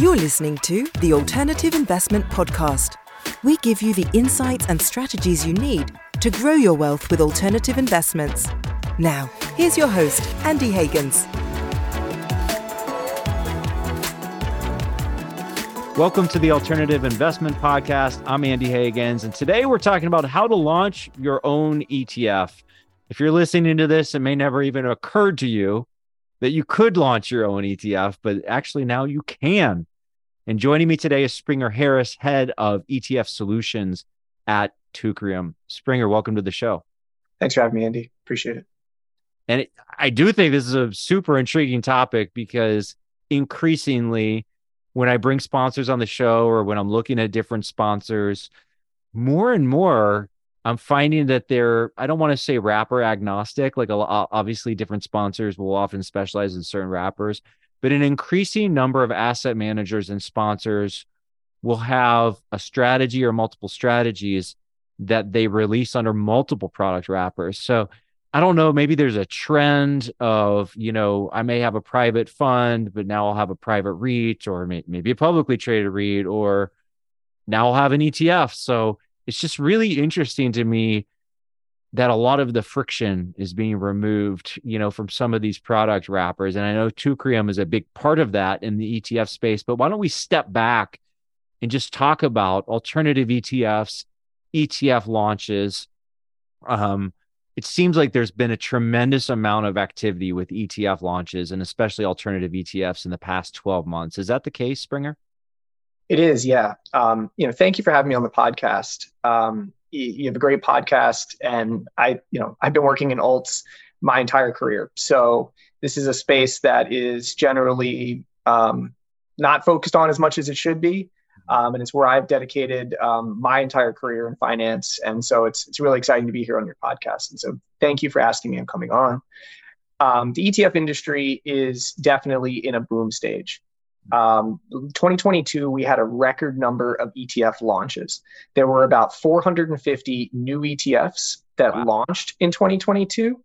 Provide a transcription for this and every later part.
You're listening to the Alternative Investment Podcast. We give you the insights and strategies you need to grow your wealth with alternative investments. Now, here's your host, Andy Hagans. Welcome to the Alternative Investment Podcast. I'm Andy Hagans, and today we're talking about how to launch your own ETF. If you're listening to this, it may never even occurred to you that you could launch your own ETF, but actually now you can. And joining me today is Springer Harris, head of ETF solutions at Teucrium. Springer, welcome to the show. Thanks for having me, Andy. Appreciate it. And it, I do think this is a super intriguing topic because increasingly, when I bring sponsors on the show or when I'm looking at different sponsors, more and more I'm finding that they're, I don't want to say wrapper agnostic. Like obviously, different sponsors will often specialize in certain wrappers, but an increasing number of asset managers and sponsors will have a strategy or multiple strategies that they release under multiple product wrappers. So I don't know, maybe there's a trend of, you know, I may have a private fund, but now I'll have a private REIT or maybe a publicly traded REIT, or now I'll have an ETF. So it's just really interesting to me that a lot of the friction is being removed, you know, from some of these product wrappers. And I know Teucrium is a big part of that in the ETF space, but why don't we step back and just talk about alternative ETFs, ETF launches? Um, it seems like there's been a tremendous amount of activity with ETF launches and especially alternative ETFs in the past 12 months. Is that the case, Springer? It is, yeah. Um, you know, thank you for having me on the podcast. Um, you, you, have a great podcast, and I, you know, I've been working in alts my entire career. So this is a space that is generally um, not focused on as much as it should be, um, and it's where I've dedicated um, my entire career in finance. And so it's it's really exciting to be here on your podcast. And so thank you for asking me and coming on. Um, the ETF industry is definitely in a boom stage. Um, 2022, we had a record number of ETF launches. There were about 450 new ETFs that wow. launched in 2022.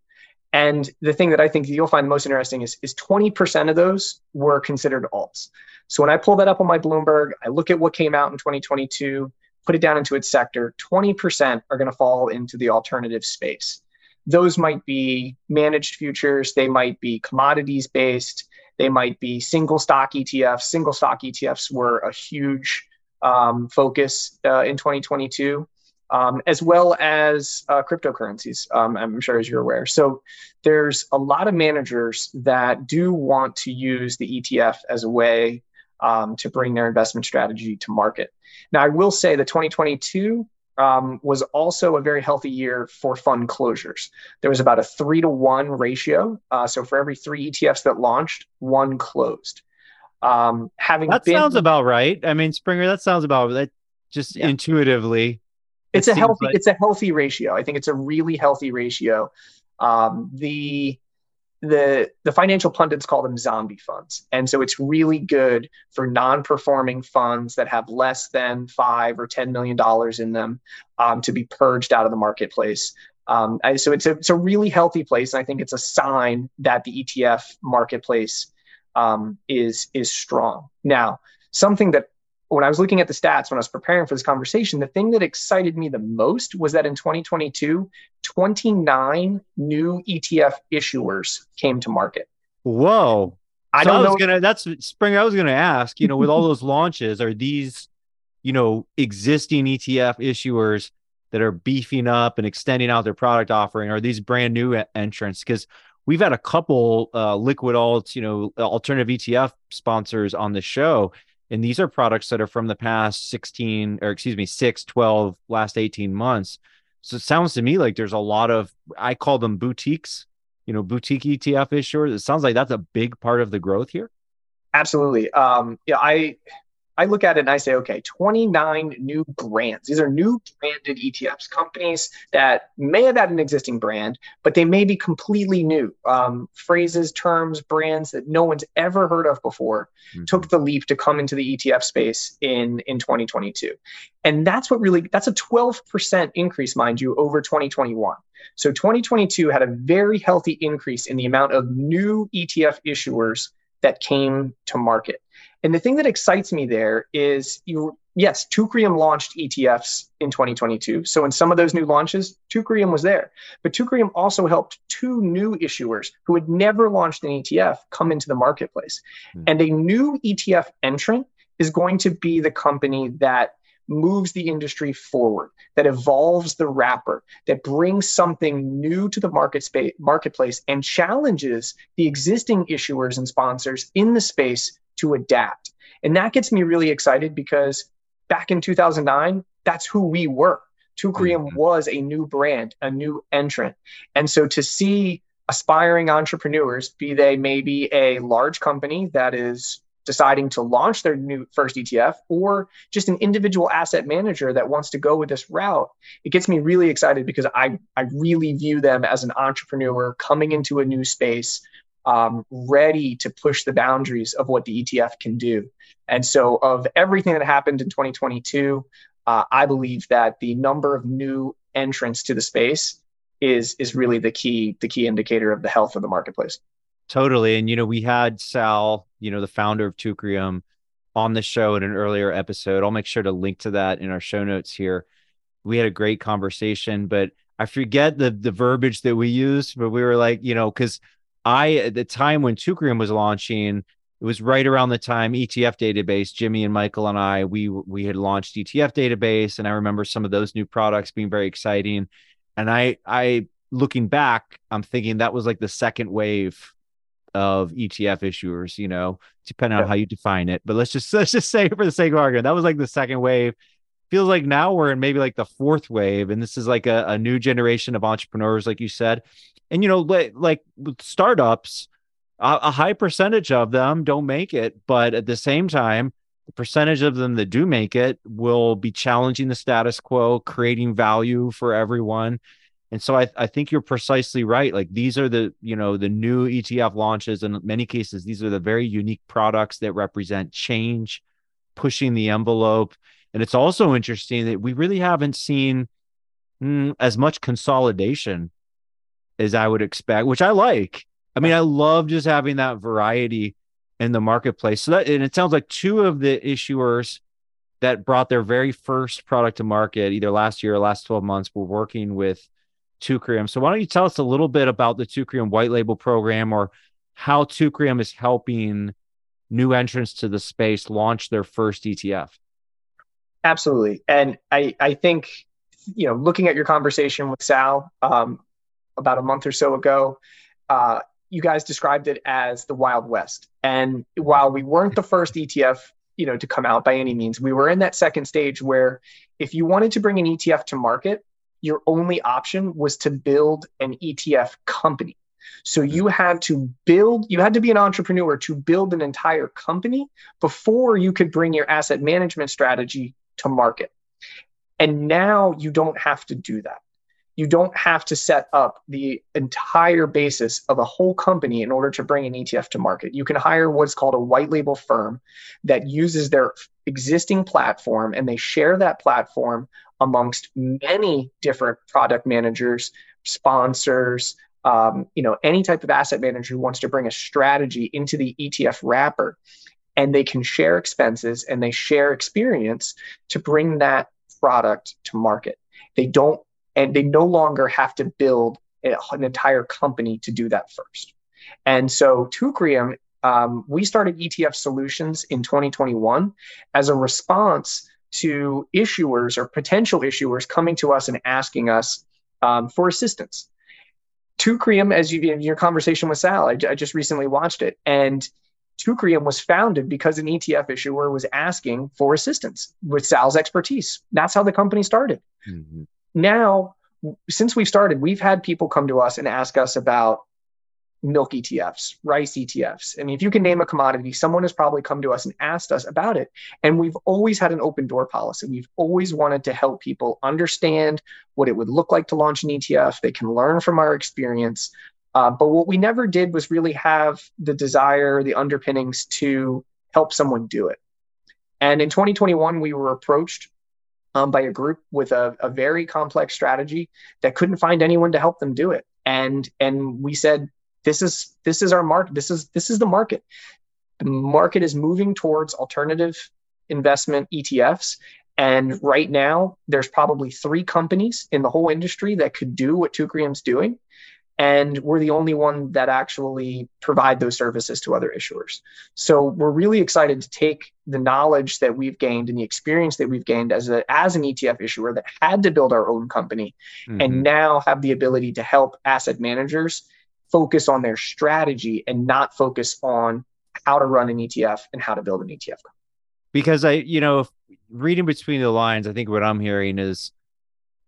And the thing that I think you'll find most interesting is, is 20% of those were considered alts. So when I pull that up on my Bloomberg, I look at what came out in 2022, put it down into its sector, 20% are going to fall into the alternative space. Those might be managed futures, they might be commodities based, they might be single stock ETFs. Single stock ETFs were a huge um, focus uh, in 2022, um, as well as uh, cryptocurrencies, um, I'm sure as you're aware. So there's a lot of managers that do want to use the ETF as a way um, to bring their investment strategy to market. Now, I will say that 2022 um, was also a very healthy year for fund closures. There was about a three to one ratio. Uh, so for every three ETFs that launched, one closed. Um, having that been, sounds about right. I mean, Springer, that sounds about that. Just yeah. intuitively, it's it a healthy. Like... It's a healthy ratio. I think it's a really healthy ratio. Um, the the the financial pundits call them zombie funds. And so it's really good for non-performing funds that have less than five or ten million dollars in them um, to be purged out of the marketplace. Um, so it's a, it's a really healthy place and i think it's a sign that the etf marketplace um, is is strong. Now something that when I was looking at the stats when I was preparing for this conversation, the thing that excited me the most was that in 2022, 29 new ETF issuers came to market. Whoa. I so don't I was know. Gonna, that's Spring. I was going to ask, you know, with all those launches, are these, you know, existing ETF issuers that are beefing up and extending out their product offering? Are these brand new entrants? Because we've had a couple uh, liquid alts, you know, alternative ETF sponsors on the show and these are products that are from the past 16 or excuse me 6 12 last 18 months. So it sounds to me like there's a lot of i call them boutiques you know boutique etf issuers. It sounds like that's a big part of the growth here. Absolutely. Um yeah i I look at it and I say, okay, 29 new brands. These are new branded ETFs, companies that may have had an existing brand, but they may be completely new. Um, phrases, terms, brands that no one's ever heard of before mm-hmm. took the leap to come into the ETF space in, in 2022. And that's what really, that's a 12% increase, mind you, over 2021. So 2022 had a very healthy increase in the amount of new ETF issuers that came to market. And the thing that excites me there is you yes, Teucrium launched ETFs in 2022. So in some of those new launches, Teucrium was there. But Teucrium also helped two new issuers who had never launched an ETF come into the marketplace. Mm. And a new ETF entrant is going to be the company that moves the industry forward, that evolves the wrapper, that brings something new to the market space, marketplace and challenges the existing issuers and sponsors in the space to adapt. And that gets me really excited because back in 2009, that's who we were. Teucrium mm-hmm. was a new brand, a new entrant. And so to see aspiring entrepreneurs, be they maybe a large company that is deciding to launch their new first ETF or just an individual asset manager that wants to go with this route, it gets me really excited because I, I really view them as an entrepreneur coming into a new space, um, ready to push the boundaries of what the ETF can do. And so, of everything that happened in 2022, uh, I believe that the number of new entrants to the space is is really the key the key indicator of the health of the marketplace. Totally, and you know we had Sal, you know the founder of Teucrium, on the show in an earlier episode. I'll make sure to link to that in our show notes here. We had a great conversation, but I forget the the verbiage that we used, but we were like, you know, because I at the time when Teucrium was launching, it was right around the time ETF database. Jimmy and Michael and I, we we had launched ETF database, and I remember some of those new products being very exciting. And I I looking back, I'm thinking that was like the second wave of ETF issuers, you know, depending on how you define it. But let's just let's just say for the sake of argument, that was like the second wave. Feels like now we're in maybe like the fourth wave, and this is like a, a new generation of entrepreneurs, like you said. And you know, like, like with startups, a, a high percentage of them don't make it, but at the same time, the percentage of them that do make it will be challenging the status quo, creating value for everyone. And so I, I think you're precisely right. Like these are the, you know, the new ETF launches. And in many cases, these are the very unique products that represent change, pushing the envelope. And it's also interesting that we really haven't seen mm, as much consolidation as I would expect, which I like. I mean, I love just having that variety in the marketplace. So that, and it sounds like two of the issuers that brought their very first product to market, either last year or last 12 months, were working with Teucrium. So why don't you tell us a little bit about the Teucrium white label program or how Teucrium is helping new entrants to the space launch their first ETF? Absolutely. And I, I think, you know, looking at your conversation with Sal um, about a month or so ago, uh, you guys described it as the Wild West. And while we weren't the first ETF, you know, to come out by any means, we were in that second stage where if you wanted to bring an ETF to market, your only option was to build an ETF company. So you had to build, you had to be an entrepreneur to build an entire company before you could bring your asset management strategy to market. And now you don't have to do that you don't have to set up the entire basis of a whole company in order to bring an ETF to market. You can hire what's called a white label firm that uses their existing platform and they share that platform amongst many different product managers, sponsors, um, you know, any type of asset manager who wants to bring a strategy into the ETF wrapper. And they can share expenses and they share experience to bring that product to market. They don't and they no longer have to build an entire company to do that first. And so Teucrium, um, we started ETF Solutions in 2021 as a response to issuers or potential issuers coming to us and asking us um, for assistance. Teucrium, as you in your conversation with Sal, I, I just recently watched it, and Teucrium was founded because an ETF issuer was asking for assistance with Sal's expertise. That's how the company started. Mm-hmm now, since we've started, we've had people come to us and ask us about milk ETFs, rice ETFs. I mean, if you can name a commodity, someone has probably come to us and asked us about it. And we've always had an open door policy. We've always wanted to help people understand what it would look like to launch an ETF. They can learn from our experience. Uh, but what we never did was really have the desire, the underpinnings to help someone do it. And in 2021, we were approached um, by a group with a, a very complex strategy that couldn't find anyone to help them do it. And and we said, this is this is our market. This is this is the market. the market is moving towards alternative investment ETFs. And right now, there's probably three companies in the whole industry that could do what Teucrium's doing and we're the only one that actually provide those services to other issuers so we're really excited to take the knowledge that we've gained and the experience that we've gained as a as an etf issuer that had to build our own company mm-hmm. and now have the ability to help asset managers focus on their strategy and not focus on how to run an etf and how to build an etf because i you know reading between the lines i think what i'm hearing is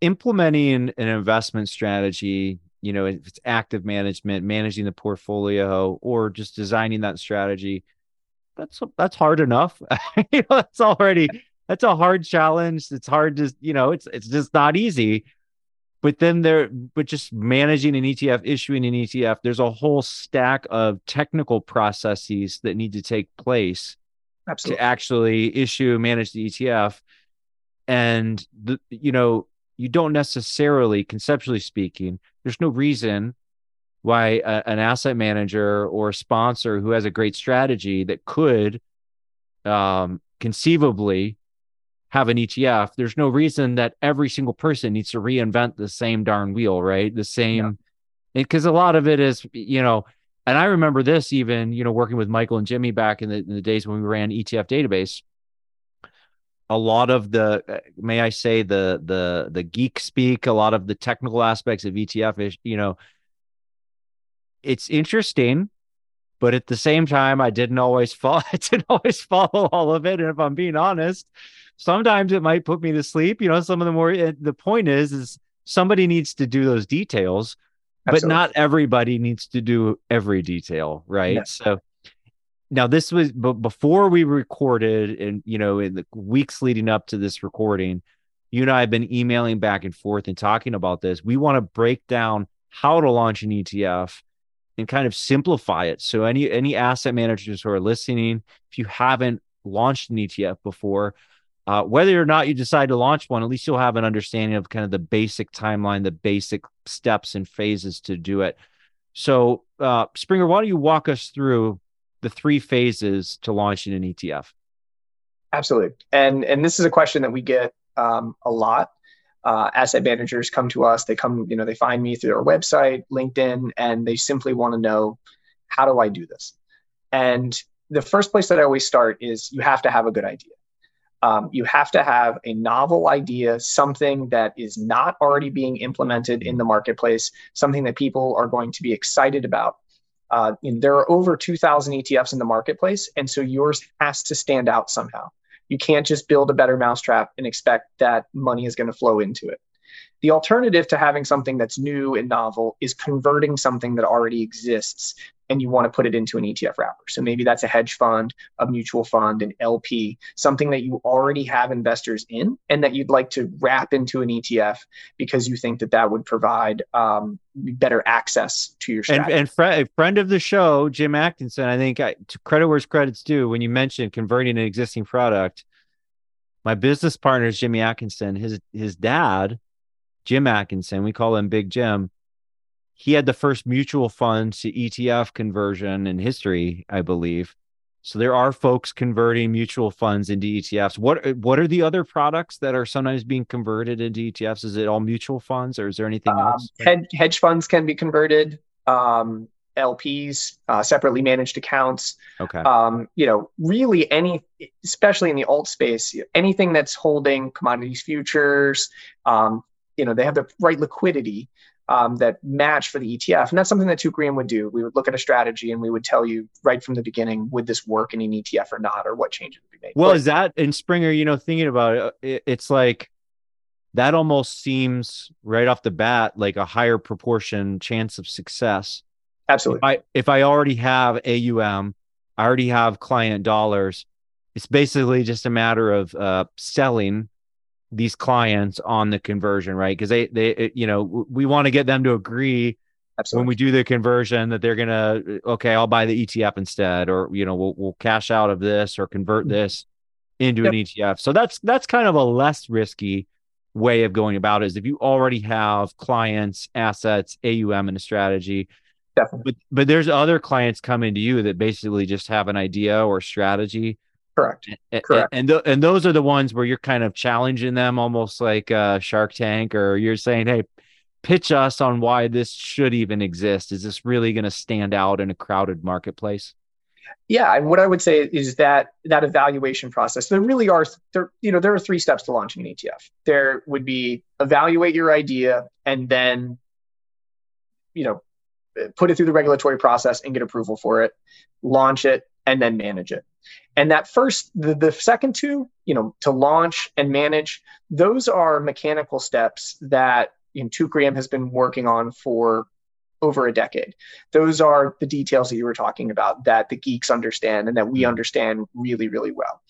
implementing an investment strategy you know, if it's active management, managing the portfolio, or just designing that strategy, that's that's hard enough. you know, that's already that's a hard challenge. It's hard to, you know, it's it's just not easy. But then there, but just managing an ETF, issuing an ETF, there's a whole stack of technical processes that need to take place Absolutely. to actually issue, manage the ETF. And the, you know, you don't necessarily, conceptually speaking, there's no reason why a, an asset manager or sponsor who has a great strategy that could um, conceivably have an ETF, there's no reason that every single person needs to reinvent the same darn wheel, right? The same, because yeah. a lot of it is, you know, and I remember this even, you know, working with Michael and Jimmy back in the, in the days when we ran ETF database a lot of the uh, may I say the the the geek speak, a lot of the technical aspects of ETF is, you know, it's interesting, but at the same time, I didn't always follow I didn't always follow all of it. And if I'm being honest, sometimes it might put me to sleep. You know, some of the more eh, the point is is somebody needs to do those details, Absolutely. but not everybody needs to do every detail, right? So now this was but before we recorded and you know in the weeks leading up to this recording you and i have been emailing back and forth and talking about this. We want to break down how to launch an etf and kind of simplify it. So any any asset managers who are listening if you haven't launched an etf before uh, whether or not you decide to launch one at least you'll have an understanding of kind of the basic timeline the basic steps and phases to do it. So uh, springer why don't you walk us through the three phases to launching an ETF? Absolutely. And and this is a question that we get um, a lot. Uh, asset managers come to us. They come, you know, they find me through our website, LinkedIn, and they simply want to know, how do I do this? And the first place that I always start is you have to have a good idea. Um, you have to have a novel idea, something that is not already being implemented in the marketplace, something that people are going to be excited about. Uh, there are over 2,000 ETFs in the marketplace, and so yours has to stand out somehow. You can't just build a better mousetrap and expect that money is going to flow into it. The alternative to having something that's new and novel is converting something that already exists and you want to put it into an ETF wrapper. So maybe that's a hedge fund, a mutual fund, an LP, something that you already have investors in and that you'd like to wrap into an ETF because you think that that would provide um, better access to your strategy. And, and fr- a friend of the show, Jim Atkinson, I think I, to credit where credit's due, when you mentioned converting an existing product, my business partner is Jimmy Atkinson. His his dad, Jim Atkinson, we call him Big Jim he had the first mutual fund to ETF conversion in history, I believe. So there are folks converting mutual funds into ETFs. What what are the other products that are sometimes being converted into ETFs? Is it all mutual funds, or is there anything um, else? Hedge, hedge funds can be converted. Um, LPs, uh, separately managed accounts. Okay. Um, you know, really any, especially in the alt space, anything that's holding commodities futures. Um, you know, they have the right liquidity um, that match for the ETF. And that's something that Teucrium would do. We would look at a strategy and we would tell you right from the beginning, would this work in an ETF or not, or what changes would be made. Well, but, is that in Springer, you know, thinking about it, it's like that almost seems right off the bat like a higher proportion chance of success. Absolutely. If I, if I already have AUM, I already have client dollars. It's basically just a matter of uh, selling these clients on the conversion, right? Because they they you know we want to get them to agree Absolutely. when we do the conversion that they're gonna okay, I'll buy the ETF instead, or you know we'll we'll cash out of this or convert mm-hmm. this into yep. an ETF. So that's that's kind of a less risky way of going about it. Is if you already have clients, assets, AUM, and a strategy, Definitely. But but there's other clients coming to you that basically just have an idea or strategy. Correct. And, Correct. And th- and those are the ones where you're kind of challenging them, almost like uh, Shark Tank, or you're saying, "Hey, pitch us on why this should even exist. Is this really going to stand out in a crowded marketplace?" Yeah, and what I would say is that that evaluation process. There really are there you know there are three steps to launching an ETF. There would be evaluate your idea and then you know put it through the regulatory process and get approval for it, launch it and then manage it. And that first the, the second two, you know, to launch and manage, those are mechanical steps that you know, Teucrium has been working on for over a decade. Those are the details that you were talking about that the geeks understand and that we mm-hmm. understand really, really well.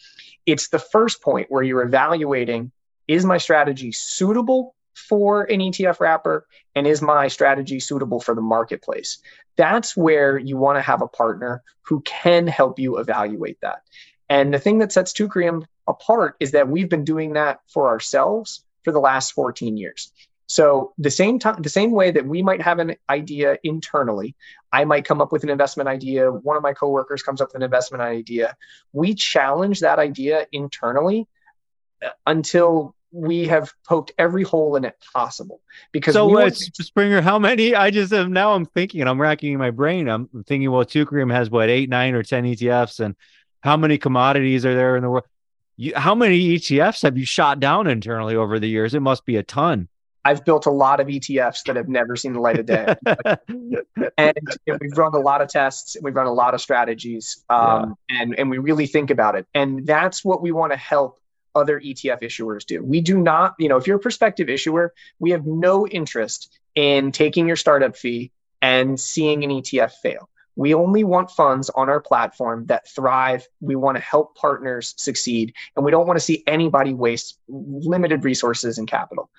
It's the first point where you're evaluating is my strategy suitable for an ETF wrapper and is my strategy suitable for the marketplace? That's where you want to have a partner who can help you evaluate that. And the thing that sets Teucrium apart is that we've been doing that for ourselves for the last 14 years. So the same time, the same way that we might have an idea internally, I might come up with an investment idea. One of my coworkers comes up with an investment idea. We challenge that idea internally uh, until we have poked every hole in it possible. Because so, we uh, Springer, how many? I just am now. I'm thinking, and I'm racking my brain. I'm thinking, well, Teucrium has what eight, nine, or ten ETFs, and how many commodities are there in the world? You, how many ETFs have you shot down internally over the years? It must be a ton. I've built a lot of ETFs that have never seen the light of day. and we've run a lot of tests, we've run a lot of strategies, um, yeah. and, and we really think about it. And that's what we want to help other ETF issuers do. We do not, you know, if you're a prospective issuer, we have no interest in taking your startup fee and seeing an ETF fail. We only want funds on our platform that thrive. We want to help partners succeed, and we don't want to see anybody waste limited resources and capital.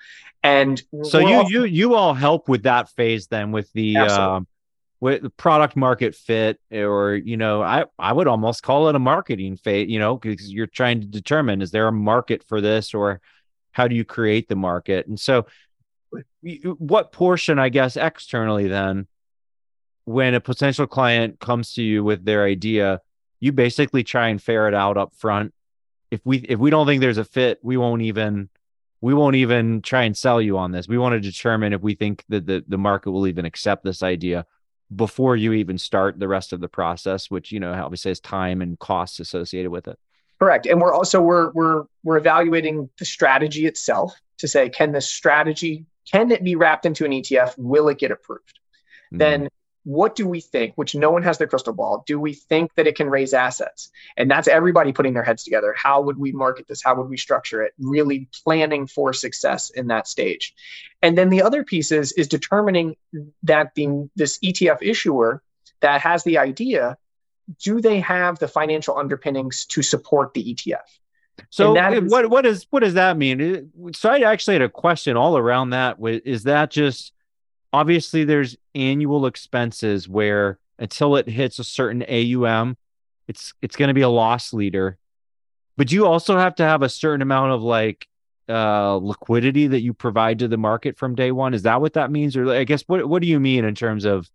And so you also- you you all help with that phase then with the um, with the product market fit, or you know, I I would almost call it a marketing phase. You know, because you're trying to determine is there a market for this, or how do you create the market? And so, what portion, I guess, externally then when a potential client comes to you with their idea, you basically try and ferret out up front. If we if we don't think there's a fit, we won't even we won't even try and sell you on this. We want to determine if we think that the, the market will even accept this idea before you even start the rest of the process, which you know obviously has time and costs associated with it. Correct. And we're also we're we're we're evaluating the strategy itself to say, can this strategy can it be wrapped into an ETF? Will it get approved? Mm-hmm. Then what do we think, which no one has the crystal ball, do we think that it can raise assets? And that's everybody putting their heads together. How would we market this? How would we structure it? Really planning for success in that stage. And then the other piece is, is determining that the, this ETF issuer that has the idea, do they have the financial underpinnings to support the ETF? So eh, is, what what is what does that mean? Eh, so I actually had a question all around that. Is that just obviously there's annual expenses where until it hits a certain AUM, it's it's going to be a loss leader. But you also have to have a certain amount of like uh liquidity that you provide to the market from day one. Is that what that means? Or I guess what what do you mean in terms of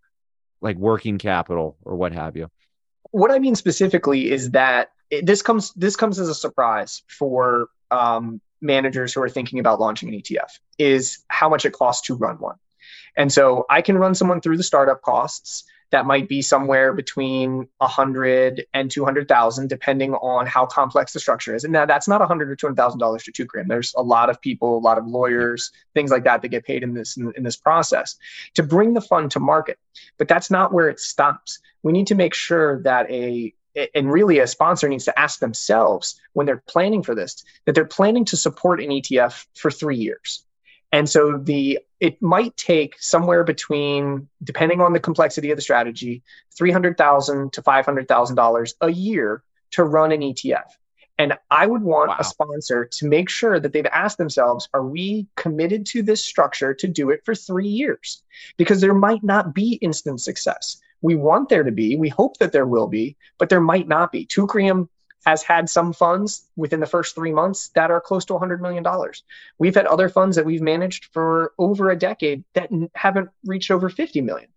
like working capital or what have you? What I mean specifically is that it, this comes this comes as a surprise for um, managers who are thinking about launching an ETF is how much it costs to run one. And so I can run someone through the startup costs that might be somewhere between 100 and 200,000 depending on how complex the structure is. And now that's not 100 or 200,000 dollars to Teucrium. There's a lot of people, a lot of lawyers, things like that that get paid in this in, in this process to bring the fund to market. But that's not where it stops. We need to make sure that a and really a sponsor needs to ask themselves when they're planning for this that they're planning to support an ETF for 3 years. And so the it might take somewhere between, depending on the complexity of the strategy, three hundred thousand to five hundred thousand dollars a year to run an ETF. And I would want wow. a sponsor to make sure that they've asked themselves, are we committed to this structure to do it for three years? Because there might not be instant success. We want there to be, we hope that there will be, but there might not be. Teucrium has had some funds within the first three months that are close to $100 million. We've had other funds that we've managed for over a decade that haven't reached over 50 million.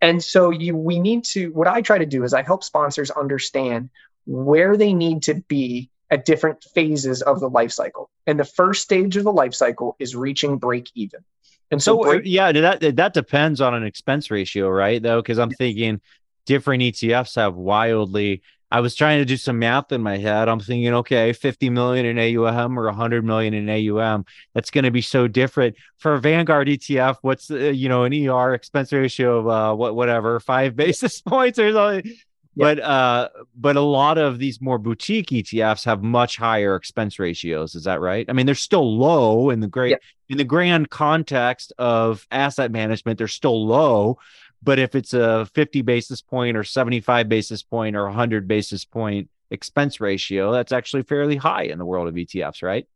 And so you we need to what I try to do is I help sponsors understand where they need to be at different phases of the life cycle. And the first stage of the life cycle is reaching break even. And so, so uh, break- yeah, that that depends on an expense ratio, right? Though, because I'm thinking different ETFs have wildly. I was trying to do some math in my head. I'm thinking, okay, 50 million in AUM or 100 million in AUM. That's going to be so different for a Vanguard ETF. What's uh, you know an ER expense ratio of uh, what whatever five basis points or something. But uh, but a lot of these more boutique ETFs have much higher expense ratios. Is that right? I mean, they're still low in the great in the grand context of asset management. They're still low, but if it's a 50 basis point or 75 basis point or 100 basis point expense ratio, that's actually fairly high in the world of ETFs, right?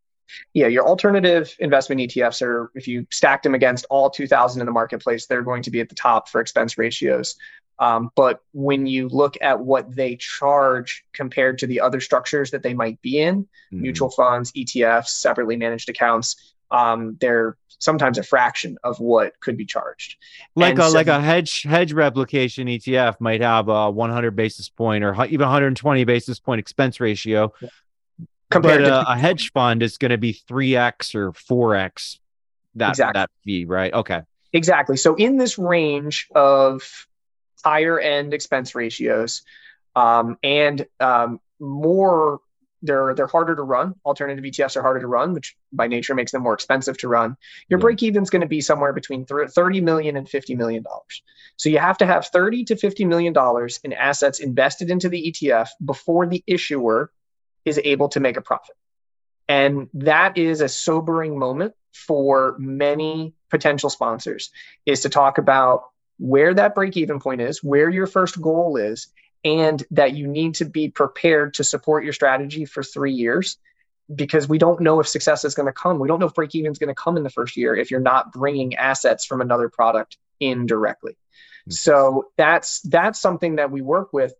Yeah, your alternative investment ETFs are, if you stacked them against all 2000 in the marketplace, they're going to be at the top for expense ratios. Um, but when you look at what they charge compared to the other structures that they might be in, mm-hmm. mutual funds, ETFs, separately managed accounts, um, they're sometimes a fraction of what could be charged. Like and a so, like a hedge hedge replication ETF might have a 100 basis point or even 120 basis point expense ratio. Compared but to a hedge fund is going to be 3x or 4x that exactly. that fee, right? Okay. Exactly. So in this range of higher end expense ratios um, and um, more they're they're harder to run. Alternative etfs are harder to run which by nature makes them more expensive to run. Your yeah. break even is going to be somewhere between 30 million and 50 million dollars. So you have to have 30 to 50 million dollars in assets invested into the etf before the issuer is able to make a profit. And that is a sobering moment for many potential sponsors is to talk about where that break even point is, where your first goal is, and that you need to be prepared to support your strategy for three years because we don't know if success is going to come. We don't know if break even is going to come in the first year if you're not bringing assets from another product in directly. Mm-hmm. So that's that's something that we work with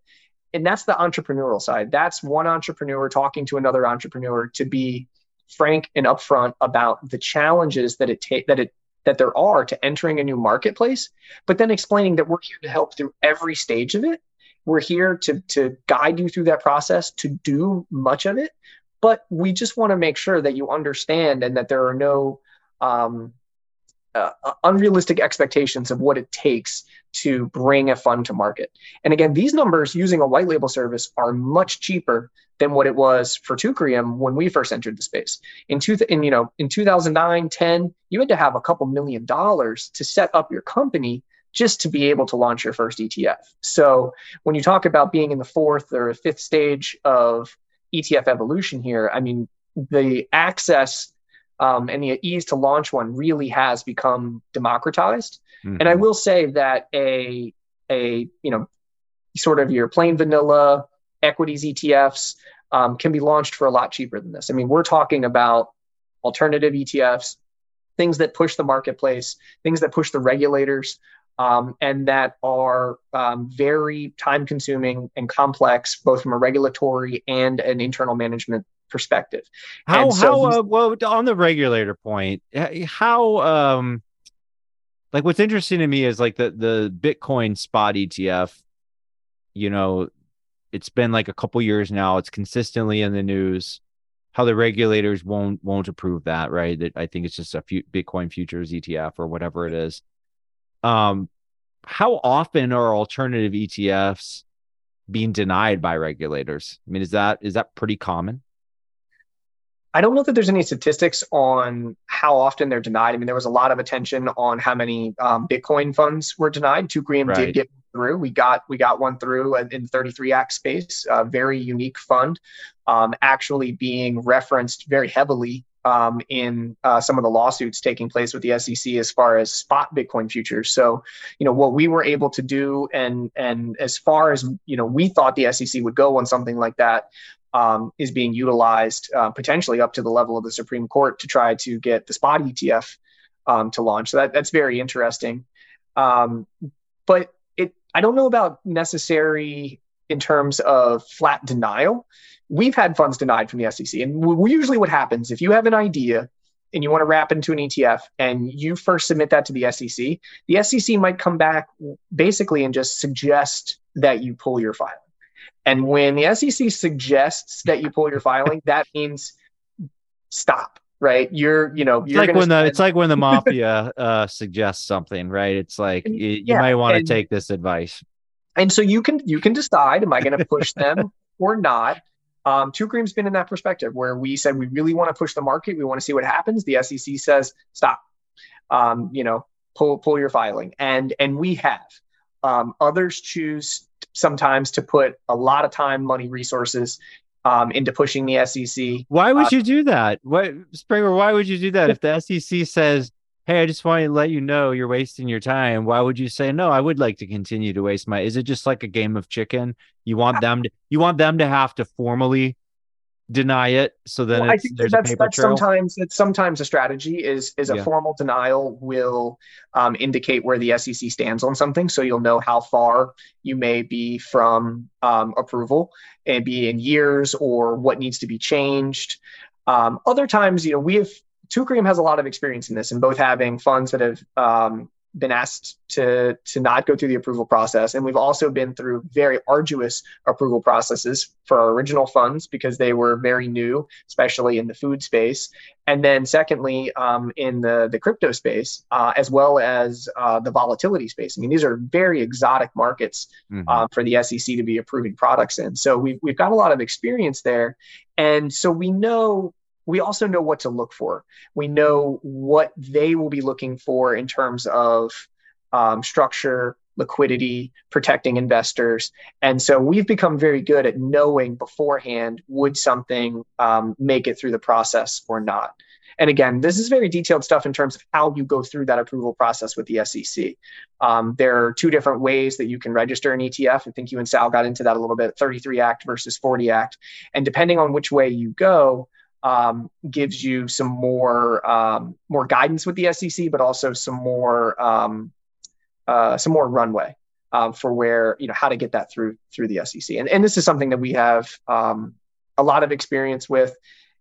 and that's the entrepreneurial side. That's one entrepreneur talking to another entrepreneur to be frank and upfront about the challenges that it take that it that there are to entering a new marketplace, but then explaining that we're here to help through every stage of it. We're here to, to guide you through that process, to do much of it, but we just want to make sure that you understand and that there are no um, uh, unrealistic expectations of what it takes to bring a fund to market. And again, these numbers using a white label service are much cheaper than what it was for Teucrium when we first entered the space. In two, in you know, in 2009, 10, you had to have a couple million dollars to set up your company just to be able to launch your first ETF. So when you talk about being in the fourth or fifth stage of ETF evolution here, I mean, the access um, and the ease to launch one really has become democratized. Mm-hmm. And I will say that a a you know sort of your plain vanilla equities ETFs um, can be launched for a lot cheaper than this. I mean, we're talking about alternative ETFs, things that push the marketplace, things that push the regulators, um, and that are um, very time consuming and complex, both from a regulatory and an internal management perspective. How, so how, uh, well, on the regulator point, how, um, like what's interesting to me is like the, the Bitcoin spot ETF, you know, it's been like a couple years now. It's consistently in the news how the regulators won't won't approve that, right? That I think it's just a few Bitcoin futures ETF or whatever it is. Um, how often are alternative ETFs being denied by regulators? I mean, is that is that pretty common? I don't know that there's any statistics on how often they're denied. I mean, there was a lot of attention on how many um, Bitcoin funds were denied. Teucrium right. did get through. We got we got one through in 33 Act space, a very unique fund, um, actually being referenced very heavily um, in uh, some of the lawsuits taking place with the SEC as far as spot Bitcoin futures. So, you know, what we were able to do, and and as far as you know, we thought the SEC would go on something like that, um, is being utilized uh, potentially up to the level of the Supreme Court to try to get the spot ETF um, to launch. So that, that's very interesting. Um, but it, I don't know about necessary in terms of flat denial. We've had funds denied from the SEC, and we, usually what happens if you have an idea and you want to wrap into an ETF and you first submit that to the SEC, the SEC might come back basically and just suggest that you pull your filing. And when the SEC suggests that you pull your filing, that means stop, right? You're, you know, you're it's like when spend... the it's like when the mafia uh, suggests something, right? It's like you, you yeah, might want to take this advice. And so you can you can decide, am I going to push them or not? Um, Teucrium's been in that perspective where we said we really want to push the market, we want to see what happens. The SEC says stop, um, you know, pull pull your filing, and and we have. Um, others choose sometimes to put a lot of time, money, resources um, into pushing the SEC. Why would uh, you do that? What Springer? Why would you do that if the SEC says hey, I just want to let you know you're wasting your time. Why would you say no? I would like to continue to waste my. Is it just like a game of chicken? You want them to you want them to have to formally deny it so then well, I think that's, that's sometimes it's sometimes a strategy is is a yeah. formal denial will um, indicate where the SEC stands on something so you'll know how far you may be from um, approval and be in years or what needs to be changed um, other times you know we have Teucrium has a lot of experience in this, in both having funds that have um, been asked to to not go through the approval process, and we've also been through very arduous approval processes for our original funds because they were very new, especially in the food space, and then secondly um, in the the crypto space uh, as well as uh, the volatility space. I mean, these are very exotic markets mm-hmm. uh, for the SEC to be approving products in. So we've we've got a lot of experience there, and so we know we also know what to look for. We know what they will be looking for in terms of um, structure, liquidity, protecting investors. And so we've become very good at knowing beforehand would something um, make it through the process or not. And again, this is very detailed stuff in terms of how you go through that approval process with the SEC. Um, there are two different ways that you can register an ETF. I think you and Sal got into that a little bit 33 Act versus 40 Act. And depending on which way you go, um, gives you some more um, more guidance with the SEC, but also some more um, uh, some more runway um, for where you know how to get that through through the SEC. And and this is something that we have um, a lot of experience with.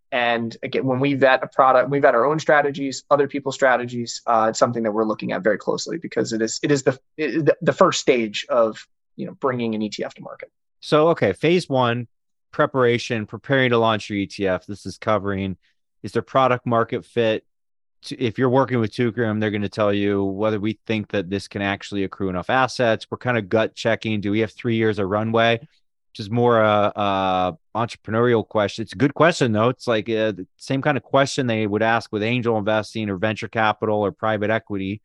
And again, when we vet a product, we vet our own strategies, other people's strategies. Uh, it's something that we're looking at very closely because it is it is the it, the first stage of you know bringing an ETF to market. So okay, phase one, preparation, preparing to launch your ETF. This is covering is there product market fit. If you're working with Teucrium, they're going to tell you whether we think that this can actually accrue enough assets. We're kind of gut checking. Do we have three years of runway? Which is more a, a entrepreneurial question. It's a good question though. It's like uh, the same kind of question they would ask with angel investing or venture capital or private equity.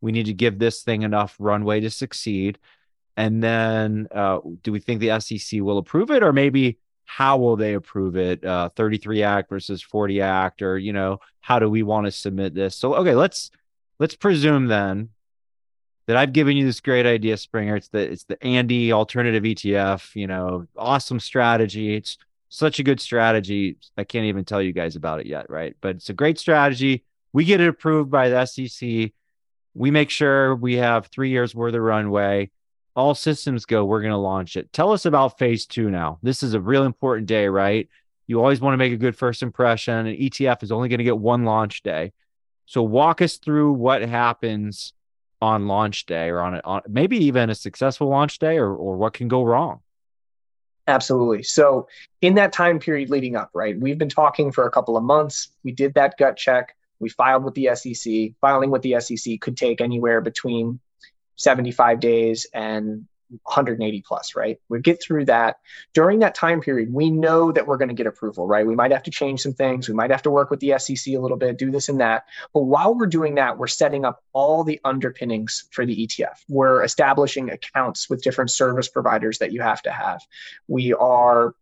We need to give this thing enough runway to succeed. And then uh, do we think the SEC will approve it or maybe how will they approve it? Uh, 33 Act versus 40 Act, or you know, how do we want to submit this? So okay, let's let's presume then that I've given you this great idea, Springer. It's the it's the Andy alternative ETF, you know, awesome strategy. It's such a good strategy. I can't even tell you guys about it yet, right? But it's a great strategy. We get it approved by the SEC. We make sure we have three years worth of runway all systems go, we're going to launch it. Tell us about phase two now. This is a real important day, right? You always want to make a good first impression. An ETF is only going to get one launch day. So walk us through what happens on launch day or on, a, on maybe even a successful launch day or, or what can go wrong. Absolutely. So in that time period leading up, right, we've been talking for a couple of months. We did that gut check. We filed with the SEC. Filing with the SEC could take anywhere between 75 days and 180 plus, right? We get through that. During that time period, we know that we're going to get approval, right? We might have to change some things. We might have to work with the SEC a little bit, do this and that. But while we're doing that, we're setting up all the underpinnings for the ETF. We're establishing accounts with different service providers that you have to have. We are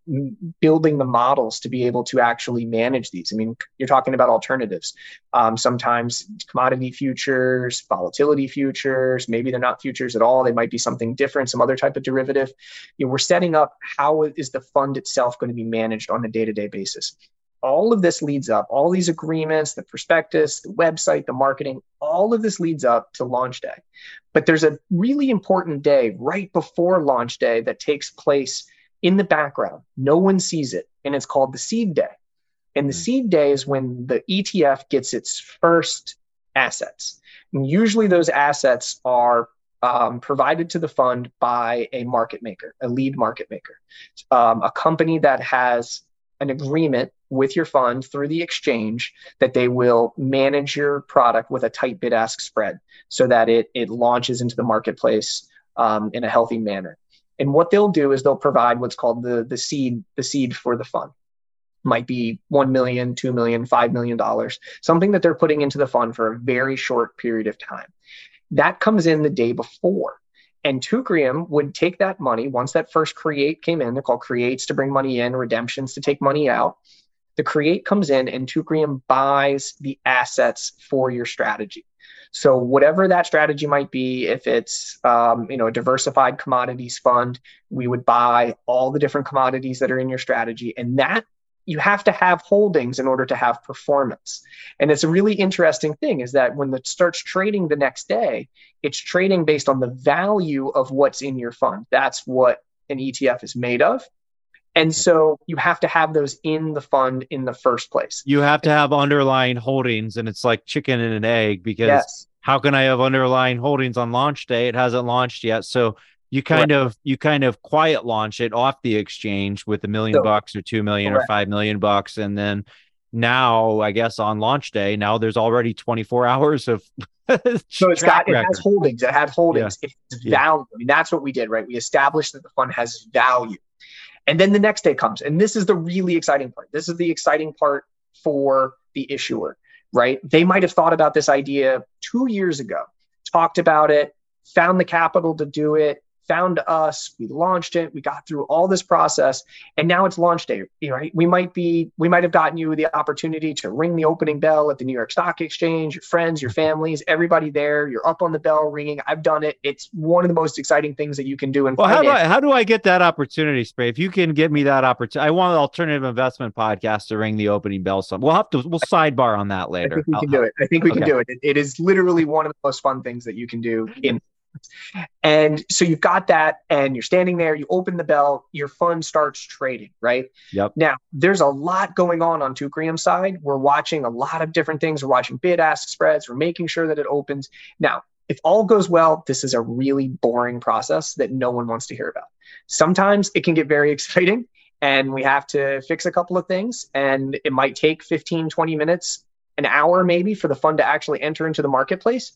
building the models to be able to actually manage these. I mean, you're talking about alternatives. Um, sometimes commodity futures, volatility futures, maybe they're not futures at all. They might be something different, some other type of derivative. You know, we're setting up how is the fund itself going to be managed on a day to day basis. All of this leads up, all these agreements, the prospectus, the website, the marketing, all of this leads up to launch day. But there's a really important day right before launch day that takes place in the background. No one sees it, and it's called the seed day. And the Mm. seed day is when the ETF gets its first assets. And usually those assets are um, provided to the fund by a market maker, a lead market maker, um, a company that has an agreement with your fund through the exchange that they will manage your product with a tight bid ask spread so that it, it launches into the marketplace um, in a healthy manner. And what they'll do is they'll provide what's called the, the seed, the seed for the fund. Might be $1 million, $2 million, $5 million, something that they're putting into the fund for a very short period of time. That comes in the day before. And Teucrium would take that money once that first create came in. They're called creates to bring money in, redemptions to take money out. The create comes in and Teucrium buys the assets for your strategy. So whatever that strategy might be, if it's um, you know a diversified commodities fund, we would buy all the different commodities that are in your strategy, and that you have to have holdings in order to have performance. And it's a really interesting thing is that when it starts trading the next day, it's trading based on the value of what's in your fund. That's what an ETF is made of. And so you have to have those in the fund in the first place. You have to have underlying holdings, and it's like chicken and an egg because Yes. how can I have underlying holdings on launch day? It hasn't launched yet. So you kind of you kind of quiet launch it off the exchange with a million So- bucks or two million or five million bucks, and then now I guess on launch day now there's already 24 hours of So it's got it has holdings. It had holdings. It's Yeah. value. I mean, that's what we did, right? We established that the fund has value. And then the next day comes. And this is the really exciting part. This is the exciting part for the issuer, right? They might have thought about this idea two years ago, talked about it, found the capital to do it, found us, we launched it, we got through all this process, and now it's launch day, right? We might be, we might have gotten you the opportunity to ring the opening bell at the New York Stock Exchange, your friends, your mm-hmm. families, everybody there, you're up on the bell ringing. I've done it. It's one of the most exciting things that you can do in Well, how do. I how do I get that opportunity, Spray? If you can get me that opportunity, I want an alternative investment podcast to ring the opening bell. Some we'll have to we'll sidebar on that I later. think we I'll- can do it. I think we can do it. it. It is literally one of the most fun things that you can do in. And so you've got that, and you're standing there. You open the bell. Your fund starts trading, right? Yep. Now there's a lot going on on Teucrium's side. We're watching a lot of different things. We're watching bid ask spreads. We're making sure that it opens. Now, if all goes well, this is a really boring process that no one wants to hear about. Sometimes it can get very exciting and we have to fix a couple of things and it might take 15 20 minutes an hour maybe for the fund to actually enter into the marketplace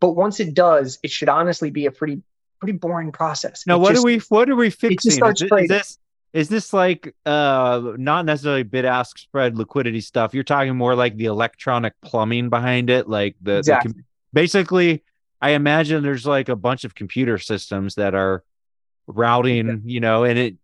but once it does it should honestly be a pretty pretty boring process Now, It what just- are we what are we fixing? Is, starts it- is trading. this is this like uh not necessarily bid ask spread liquidity stuff? You're talking more like the electronic plumbing behind it, like the, the exactly. com- basically. I imagine there's like a bunch of computer systems that are routing, you know, and it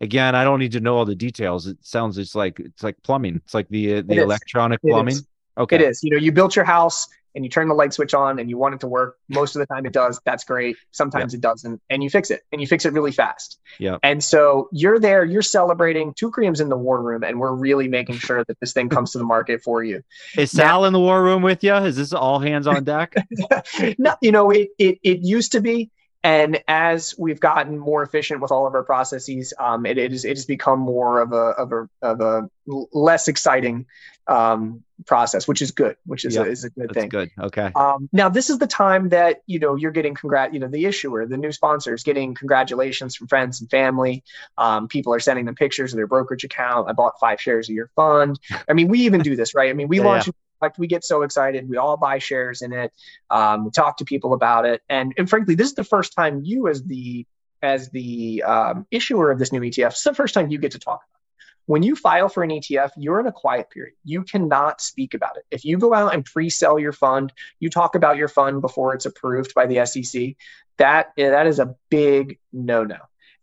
again, I don't need to know all the details. It sounds it's like it's like plumbing. It's like the uh, the It electronic plumbing. Okay. It is. You know, you built your house and you turn the light switch on and you want it to work. Most of the time it does. That's great. Sometimes it doesn't. And you fix it and you fix it really fast. Yeah. And so you're there, you're celebrating. Teucrium's in the war room and we're really making sure that this thing comes to the market for you. Is Now- Sal in the war room with you? Is this all hands on deck? no, you know, it, it it used to be, and as we've gotten more efficient with all of our processes, um, it, it is it has become more of a of a of a less exciting um, process, which is good, which is Yeah, a, is a good That's thing. good. Okay. Um, now, this is the time that you know you're getting congrat, you know, the issuer, the new sponsors, getting congratulations from friends and family. Um, people are sending them pictures of their brokerage account. I bought five shares of your fund. I mean, we even do this, right? I mean, we Yeah, launch. Like we get so excited, we all buy shares in it. Um, we talk to people about it, and and frankly, this is the first time you, as the as the um, issuer of this new ETF, it's the first time you get to talk about. it. When you file for an ETF, you're in a quiet period. You cannot speak about it. If you go out and pre-sell your fund, you talk about your fund before it's approved by the SEC. That that is a big no-no,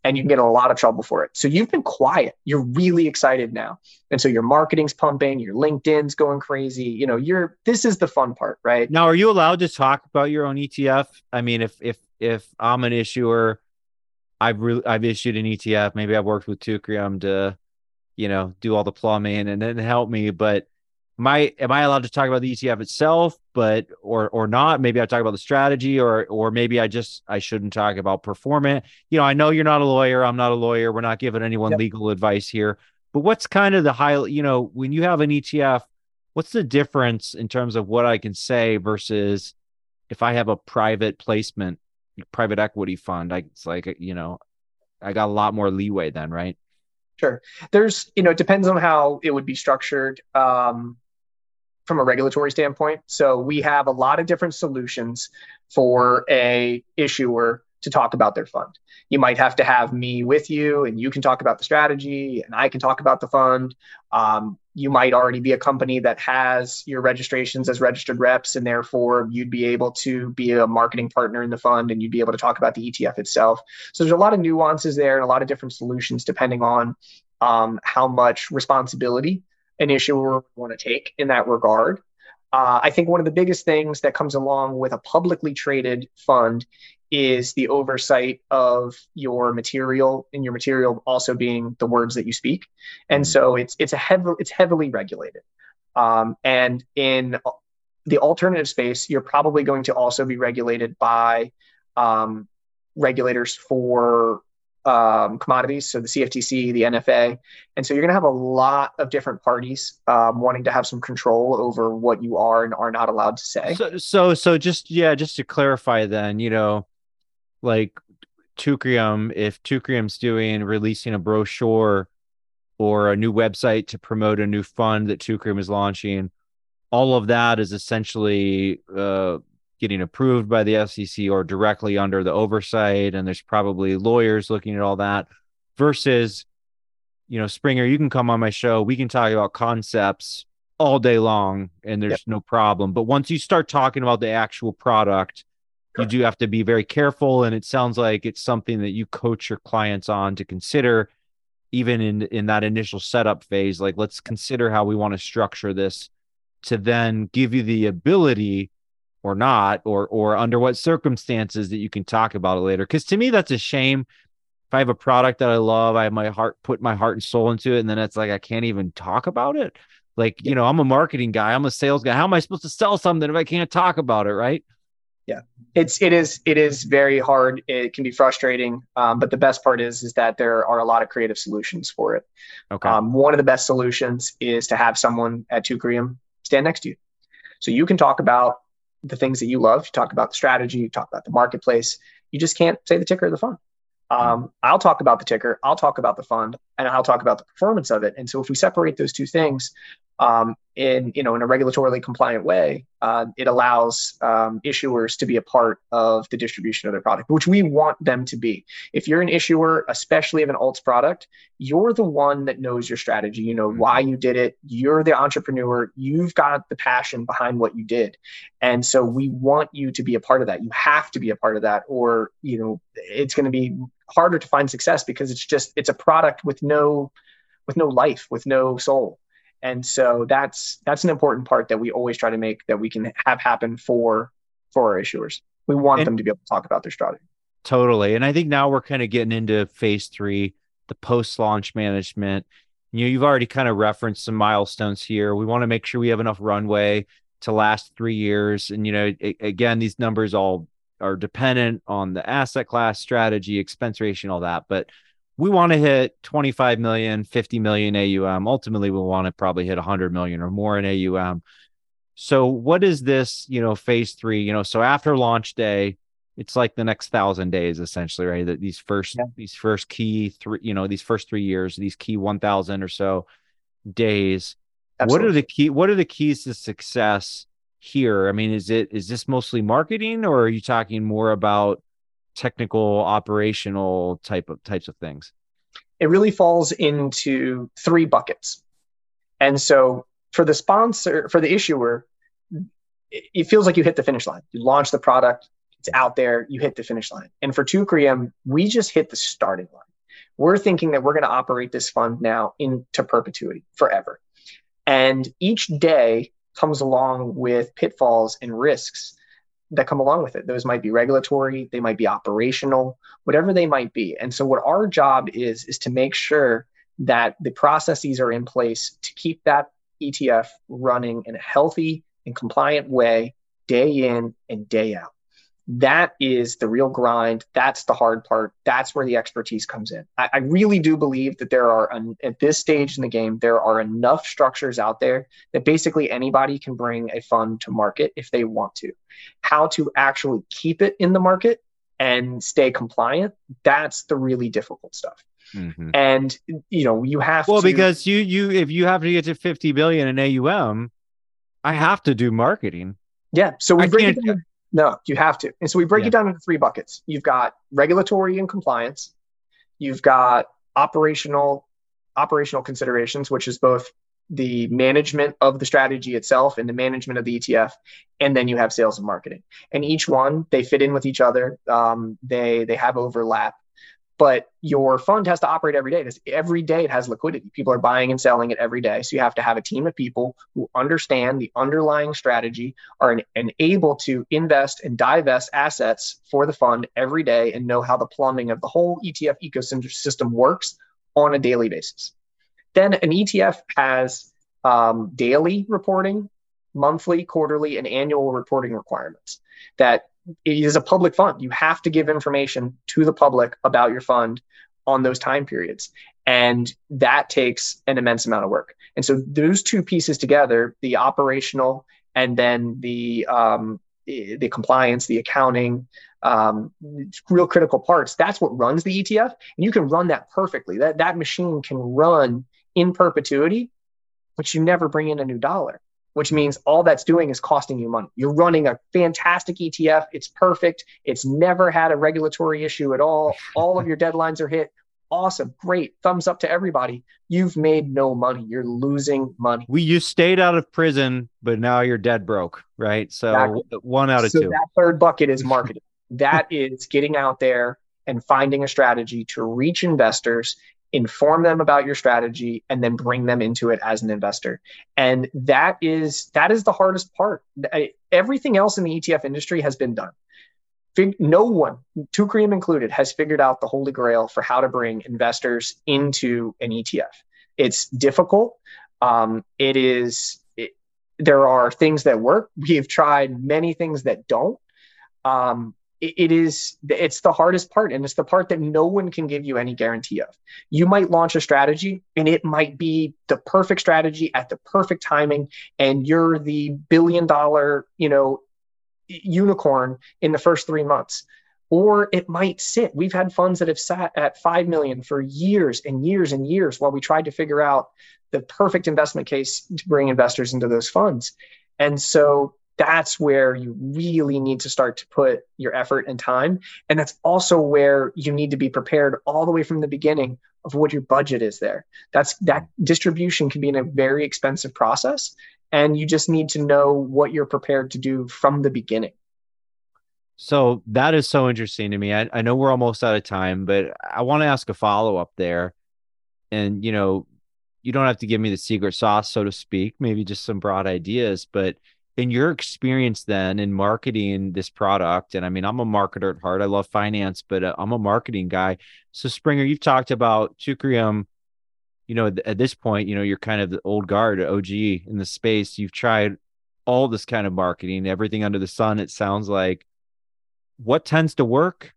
and you can get a lot of trouble for it. So you've been quiet. You're really excited now, and so your marketing's pumping, your LinkedIn's going crazy. You know, you're this is the fun part, right? Now, are you allowed to talk about your own ETF? I mean, if if if I'm an issuer, I've re- I've issued an ETF. Maybe I've worked with Teucrium to, you know, do all the plumbing and then help me. But my am I allowed to talk about the ETF itself? But or or not? Maybe I talk about the strategy, or or maybe I just I shouldn't talk about performance. You know, I know you're not a lawyer. I'm not a lawyer. We're not giving anyone Yep. legal advice here. But what's kind of the high, you know, when you have an ETF, what's the difference in terms of what I can say versus if I have a private placement, private equity fund? I, it's like, you know, I got a lot more leeway then, right? Sure. There's, you know, it depends on how it would be structured um, from a regulatory standpoint. So we have a lot of different solutions for a issuer to talk about their fund. You might have to have me with you, and you can talk about the strategy, and I can talk about the fund. Um, you might already be a company that has your registrations as registered reps, and therefore you'd be able to be a marketing partner in the fund, and you'd be able to talk about the ETF itself. So there's a lot of nuances there, and a lot of different solutions depending on um, how much responsibility an issuer would want to take in that regard. Uh, I think one of the biggest things that comes along with a publicly traded fund is the oversight of your material and your material also being the words that you speak and mm-hmm. so it's it's a heavy it's heavily regulated um, and in the alternative space you're probably going to also be regulated by um, regulators for um, commodities, so the CFTC, the NFA, and so you're going to have a lot of different parties um, wanting to have some control over what you are and are not allowed to say. So, so, so just yeah, just to clarify, then you know, like Teucrium, if Teucrium's doing releasing a brochure or a new website to promote a new fund that Teucrium is launching, all of that is essentially uh, getting approved by the SEC or directly under the oversight. And there's probably lawyers looking at all that versus, you know, Springer, you can come on my show. We can talk about concepts all day long and there's yep. no problem. But once you start talking about the actual product, you do have to be very careful. And it sounds like it's something that you coach your clients on to consider even in in that initial setup phase like let's consider how we want to structure this to then give you the ability or not or or under what circumstances that you can talk about it later. Because to me that's a shame. If i have a product that i love i have my heart put my heart and soul into it and then it's like i can't even talk about it. Like you know i'm a marketing guy. I'm a sales guy. How am i supposed to sell something if i can't talk about it right? Yeah. It's it is it is very hard. It can be frustrating. Um, but the best part is is that there are a lot of creative solutions for it. Okay. Um, one of the best solutions is to have someone at Teucrium stand next to you. So you can talk about the things that you love. You talk about the strategy, you talk about the marketplace. You just can't say the ticker of the fund. Um, I'll talk about the ticker, I'll talk about the fund, and I'll talk about the performance of it. And so if we separate those two things, um, in you know in a regulatorily compliant way, uh, it allows um, issuers to be a part of the distribution of their product, which we want them to be. If you're an issuer, especially of an alts product, you're the one that knows your strategy. You know why you did it. You're the entrepreneur. You've got the passion behind what you did, and so we want you to be a part of that. You have to be a part of that, or you know it's going to be harder to find success because it's just it's a product with no with no life, with no soul. And so that's that's an important part that we always try to make that we can have happen for for our issuers. We want and them to be able to talk about their strategy. Totally. And I think now we're kind of getting into phase three, the post-launch management. You know, you've already kind of referenced some milestones here. We want to make sure we have enough runway to last three years. And you know, it, again, these numbers all are dependent on the asset class, strategy, expense ratio, and all that. But we want to hit 25 million, 50 million AUM. Ultimately, we want to probably hit 100 million or more in AUM. So, what is this, you know, phase three? You know, so after launch day, it's like the next thousand days essentially, right? That these first, yeah. these first key three, you know, these first three years, these key 1,000 or so days. Absolutely. What are the key? What are the keys to success here? I mean, is it is this mostly marketing, or are you talking more about technical operational type of types of things? It really falls into three buckets. And so for the sponsor for the issuer it feels like you hit the finish line. You launch the product it's out there you hit the finish line. And for Teucrium we just hit the starting line. We're thinking that we're going to operate this fund now into perpetuity forever. And each day comes along with pitfalls and risks that come along with it. Those might be regulatory, they might be operational, whatever they might be. And so what our job is is to make sure that the processes are in place to keep that ETF running in a healthy and compliant way day in and day out. That is the real grind. That's the hard part. That's where the expertise comes in. I, I really do believe that there are, an, at this stage in the game, there are enough structures out there that basically anybody can bring a fund to market if they want to. How to actually keep it in the market and stay compliant, that's the really difficult stuff. Mm-hmm. And you know, you have well to, because you you if you have to get to 50 billion in AUM, I have to do marketing. Yeah. So we I it down. No, you have to. And so we break yeah. it down into three buckets. You've got regulatory and compliance. You've got operational operational considerations, which is both the management of the strategy itself and the management of the ETF, and then you have sales and marketing. And each one they fit in with each other. Um, they they have overlap, but your fund has to operate every day. every day it has liquidity. People are buying and selling it every day. So you have to have a team of people who understand the underlying strategy, are an, and able to invest and divest assets for the fund every day and know how the plumbing of the whole ETF ecosystem works on a daily basis. Then an ETF has um, daily reporting, monthly, quarterly, and annual reporting requirements that it is a public fund. You have to give information to the public about your fund on those time periods. And that takes an immense amount of work. And so those two pieces together, the operational and then the um, the compliance, the accounting, um, real critical parts. That's what runs the ETF, and you can run that perfectly. That that machine can run in perpetuity, but you never bring in a new dollar which means all that's doing is costing you money. You're running a fantastic ETF. It's perfect. It's never had a regulatory issue at all. All of your deadlines are hit. Awesome. Great. Thumbs up to everybody. You've made no money. You're losing money. We you stayed out of prison, but now you're dead broke, right? So exactly. one out of so two. That third bucket is marketing. that is getting out there and finding a strategy to reach investors inform them about your strategy and then bring them into it as an investor. And that is that is the hardest part. Everything else in the etf industry has been done. No one Teucrium included has figured out the holy grail for how to bring investors into an etf it's difficult. Um, it is it, there are things that work. We've tried many things that don't. Um, it is it's the hardest part and it's the part that no one can give you any guarantee of. You might launch a strategy and it might be the perfect strategy at the perfect timing and you're the billion dollar you know unicorn in the first three months. Or it might sit. We've had funds that have sat at 5 million for years and years and years while we tried to figure out the perfect investment case to bring investors into those funds. And so that's where you really need to start to put your effort and time. And that's also where you need to be prepared all the way from the beginning of what your budget is there. That's that distribution can be in a very expensive process. And you just need to know what you're prepared to do from the beginning. So that is so interesting to me. I, I know we're almost out of time, but I want to ask a follow up there. And, you know, you don't have to give me the secret sauce, so to speak, maybe just some broad ideas, but in your experience then in marketing this product and i mean i'm a marketer at heart i love finance but uh, i'm a marketing guy. So springer you've talked about Teucrium you know at this point you know you're kind of the old guard og in the space. You've tried all this kind of marketing everything under the sun it sounds like. What tends to work?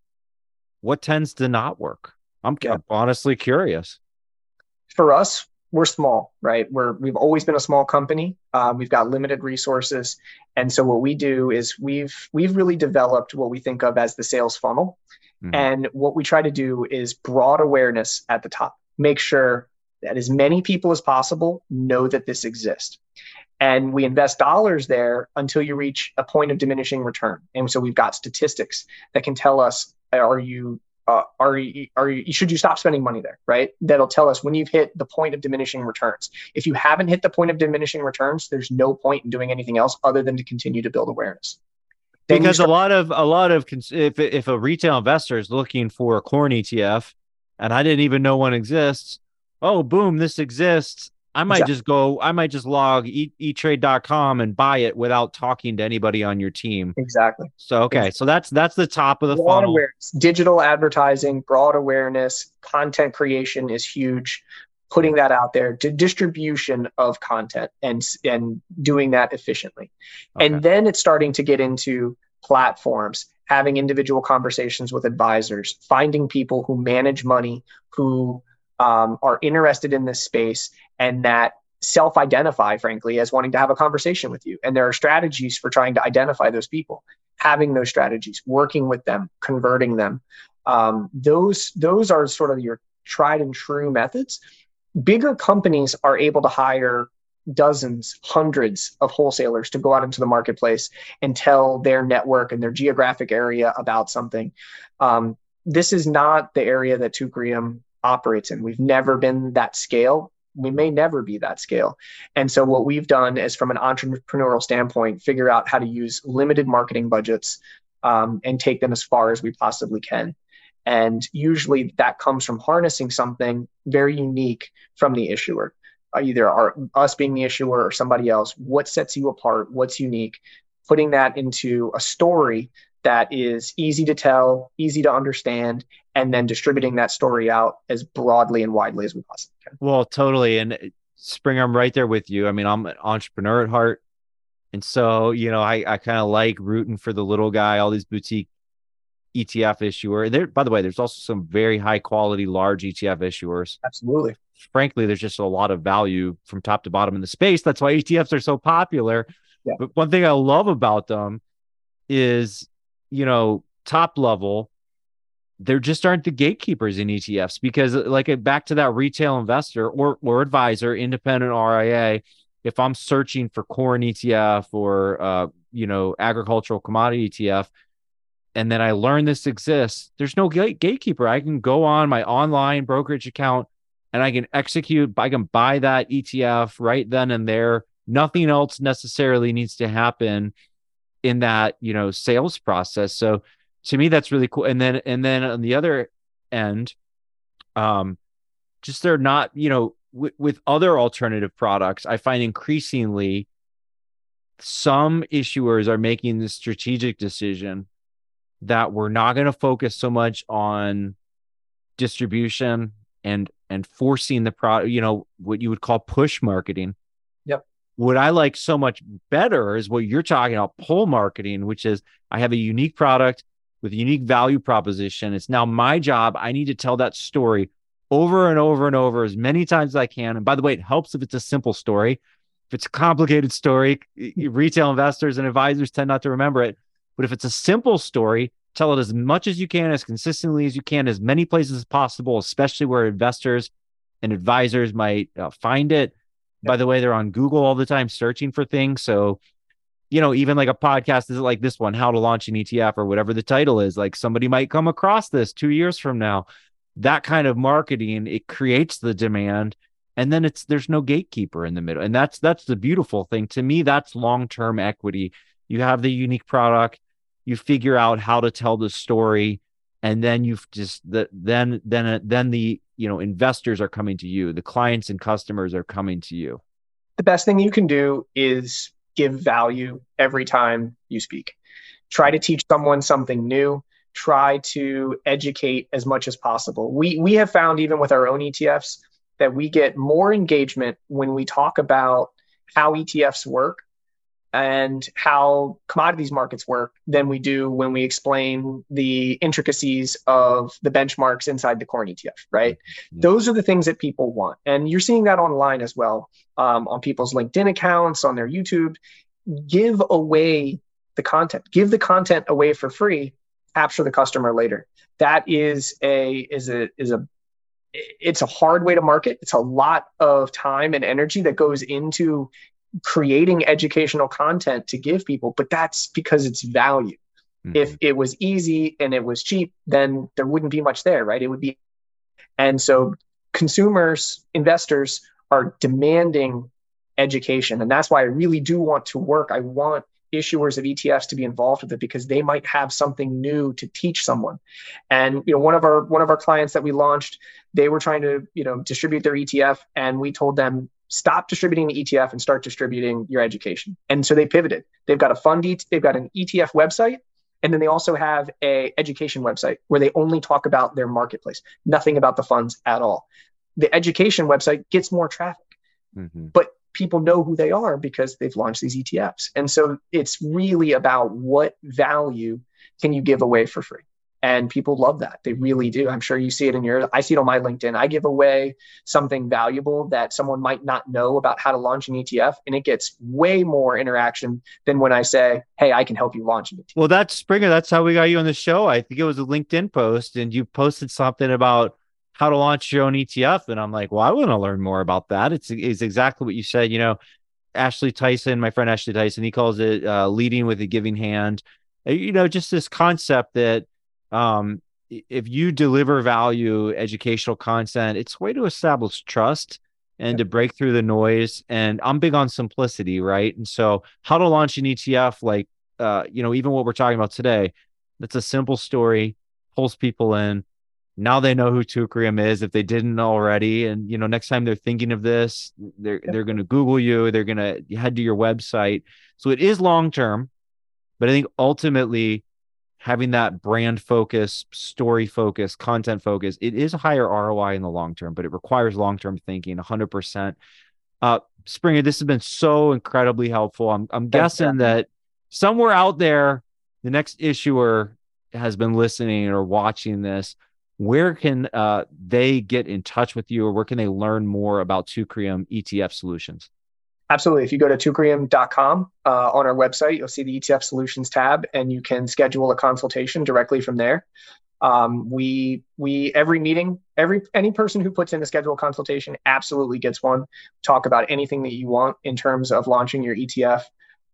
What tends to not work? I'm yeah. honestly curious. For us we're small, right? We're we've always been a small company. Um, we've got limited resources, and so what we do is we've we've really developed what we think of as the sales funnel. Mm-hmm. And what we try to do is broad awareness at the top. Make sure that as many people as possible know that this exists. And we invest dollars there until you reach a point of diminishing return. And so we've got statistics that can tell us are you uh, are you, are you, should you stop spending money there, right? That'll tell us when you've hit the point of diminishing returns. If you haven't hit the point of diminishing returns, there's no point in doing anything else other than to continue to build awareness. Then because start- a lot of a lot of if if a retail investor is looking for a corn ETF, and I didn't even know one exists, oh boom, this exists. I might exactly. just go, I might just log e- etrade.com and buy it without talking to anybody on your team. Exactly. So okay, exactly. so that's that's the top of the broad funnel. Awareness. Digital advertising, broad awareness, content creation is huge. Putting that out there to distribution of content and and doing that efficiently. Okay. And then it's starting to get into platforms having individual conversations with advisors, finding people who manage money, who um, are interested in this space, and that self identify, frankly, as wanting to have a conversation with you. And there are strategies for trying to identify those people, having those strategies, working with them, converting them. Um, those, those are sort of your tried and true methods. Bigger companies are able to hire dozens, hundreds of wholesalers to go out into the marketplace and tell their network and their geographic area about something. Um, this is not the area that Teucrium operates in. We've never been that scale we may never be that scale. And so what we've done is from an entrepreneurial standpoint, figure out how to use limited marketing budgets um, and take them as far as we possibly can. And usually that comes from harnessing something very unique from the issuer, uh, either our, us being the issuer or somebody else. What sets you apart? What's unique? Putting that into a story that is easy to tell, easy to understand, and then distributing that story out as broadly and widely as we possibly can. Well, totally. And Springer, I'm right there with you. I mean, I'm an entrepreneur at heart. And so, you know, I, I kind of like rooting for the little guy, all these boutique ETF issuer. There, by the way, there's also some very high quality large ETF issuers. Absolutely. Frankly, there's just a lot of value from top to bottom in the space. That's why ETFs are so popular. Yeah. But one thing I love about them is, you know, top level, there just aren't the gatekeepers in ETFs because like back to that retail investor or or advisor, independent RIA, if I'm searching for corn ETF or uh, you know, agricultural commodity ETF, and then I learn this exists, there's no gate- gatekeeper. I can go on my online brokerage account and I can execute, I can buy that ETF right then and there. Nothing else necessarily needs to happen in that, you know, sales process. So to me that's really cool. And then and then on the other end um just they're not you know w- with other alternative products i find increasingly some issuers are making the strategic decision that we're not going to focus so much on distribution and and forcing the product you know what you would call push marketing. Yep. What i like so much better is what you're talking about pull marketing which is i have a unique product with a unique value proposition. It's now my job. I need to tell that story over and over and over as many times as I can. And by the way, it helps if it's a simple story. If it's a complicated story, retail investors and advisors tend not to remember it. But if it's a simple story, tell it as much as you can, as consistently as you can, as many places as possible, especially where investors and advisors might uh, find it. By the way, they're on Google all the time searching for things. So you know, even like a podcast is like this one, how to launch an ETF or whatever the title is. Like somebody might come across this two years from now. That kind of marketing, it creates the demand. And then it's there's no gatekeeper in the middle. And that's that's the beautiful thing. To me, that's long-term equity. You have the unique product, you figure out how to tell the story, and then you've just the then then uh, then the you know investors are coming to you, the clients and customers are coming to you. The best thing you can do is give value every time you speak. Try to teach someone something new. Try to educate as much as possible. We we have found even with our own ETFs that we get more engagement when we talk about how ETFs work and how commodities markets work than we do when we explain the intricacies of the benchmarks inside the corn ETF, right? Mm-hmm. Those are the things that people want. And you're seeing that online as well um, on people's LinkedIn accounts, on their YouTube. Give away the content, give the content away for free, capture the customer later. That is a is a is a it's a hard way to market. It's a lot of time and energy that goes into creating educational content to give people, but that's because it's value. Mm-hmm. If it was easy and it was cheap, then there wouldn't be much there, right? It would be. And so consumers, investors are demanding education. And that's why I really do want to work. I want issuers of ETFs to be involved with it because they might have something new to teach someone. And you know, one of our one of our clients that we launched, they were trying to you know distribute their ETF, and we told them stop distributing the ETF and start distributing your education. And so they pivoted. They've got a fund, they've got an ETF website, and then they also have a education website where they only talk about their marketplace, nothing about the funds at all. The education website gets more traffic, mm-hmm. but people know who they are because they've launched these ETFs. And so it's really about what value can you give away for free? And people love that. They really do. I'm sure you see it in your, I see it on my LinkedIn. I give away something valuable that someone might not know about how to launch an ETF. And it gets way more interaction than when I say, Hey, I can help you launch an ETF. Well, that's Springer. That's how we got you on the show. I think it was a LinkedIn post and you posted something about how to launch your own ETF. And I'm like, well, I want to learn more about that. It's, it's exactly what you said. You know, Ashley Tyson, my friend Ashley Tyson, he calls it uh, leading with a giving hand. You know, just this concept that um, if you deliver value, educational content, it's a way to establish trust and to break through the noise. And I'm big on simplicity, right? And so, how to launch an ETF, like, uh, you know, even what we're talking about today, that's a simple story, pulls people in. Now they know who Teucrium is if they didn't already. And you know, next time they're thinking of this, they're they're going to Google you. They're going to head to your website. So it is long term, but I think ultimately having that brand focus, story focus, content focus, it is a higher ROI in the long term, but it requires long term thinking 100%. Uh, Springer, this has been so incredibly helpful. I'm, I'm guessing that somewhere out there, the next issuer has been listening or watching this. Where can uh, they get in touch with you or where can they learn more about Teucrium ETF solutions? Absolutely. If you go to teucrium.com uh, on our website, you'll see the ETF Solutions tab, and you can schedule a consultation directly from there. Um, we we every meeting, every any person who puts in a schedule consultation absolutely gets one. Talk about anything that you want in terms of launching your ETF.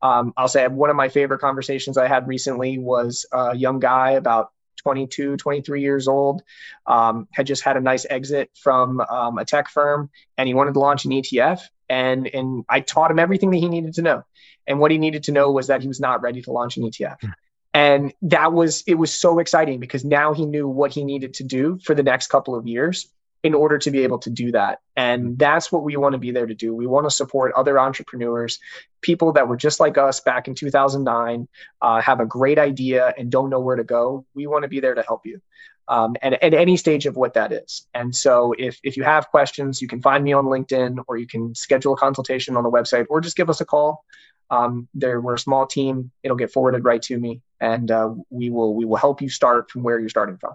Um, I'll say one of my favorite conversations I had recently was a young guy about 22, 23 years old, um, had just had a nice exit from um, a tech firm, and he wanted to launch an ETF and and I taught him everything that he needed to know. And what he needed to know was that he was not ready to launch an ETF. Hmm. And that was it was so exciting because now he knew what he needed to do for the next couple of years in order to be able to do that. And hmm. that's what we want to be there to do. We want to support other entrepreneurs, people that were just like us back in 2009, uh, have a great idea and don't know where to go. We want to be there to help you um, and at any stage of what that is. And so if, if you have questions, you can find me on LinkedIn or you can schedule a consultation on the website or just give us a call. Um, there, we're a small team. It'll get forwarded right to me and uh, we will we will help you start from where you're starting from.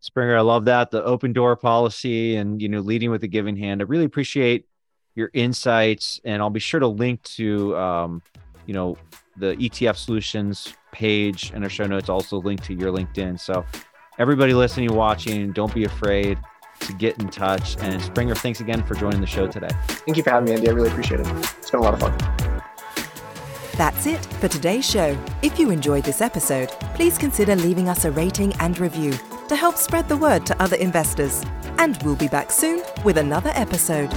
Springer, I love that the open door policy and you know leading with a giving hand. I really appreciate your insights, and I'll be sure to link to um, you know the ETF solutions page in our show notes. Also link to your LinkedIn. So everybody listening, and watching, don't be afraid to get in touch. And Springer, thanks again for joining the show today. Thank you for having me, Andy. I really appreciate it. It's been a lot of fun. That's it for today's show. If you enjoyed this episode, please consider leaving us a rating and review to help spread the word to other investors. And we'll be back soon with another episode.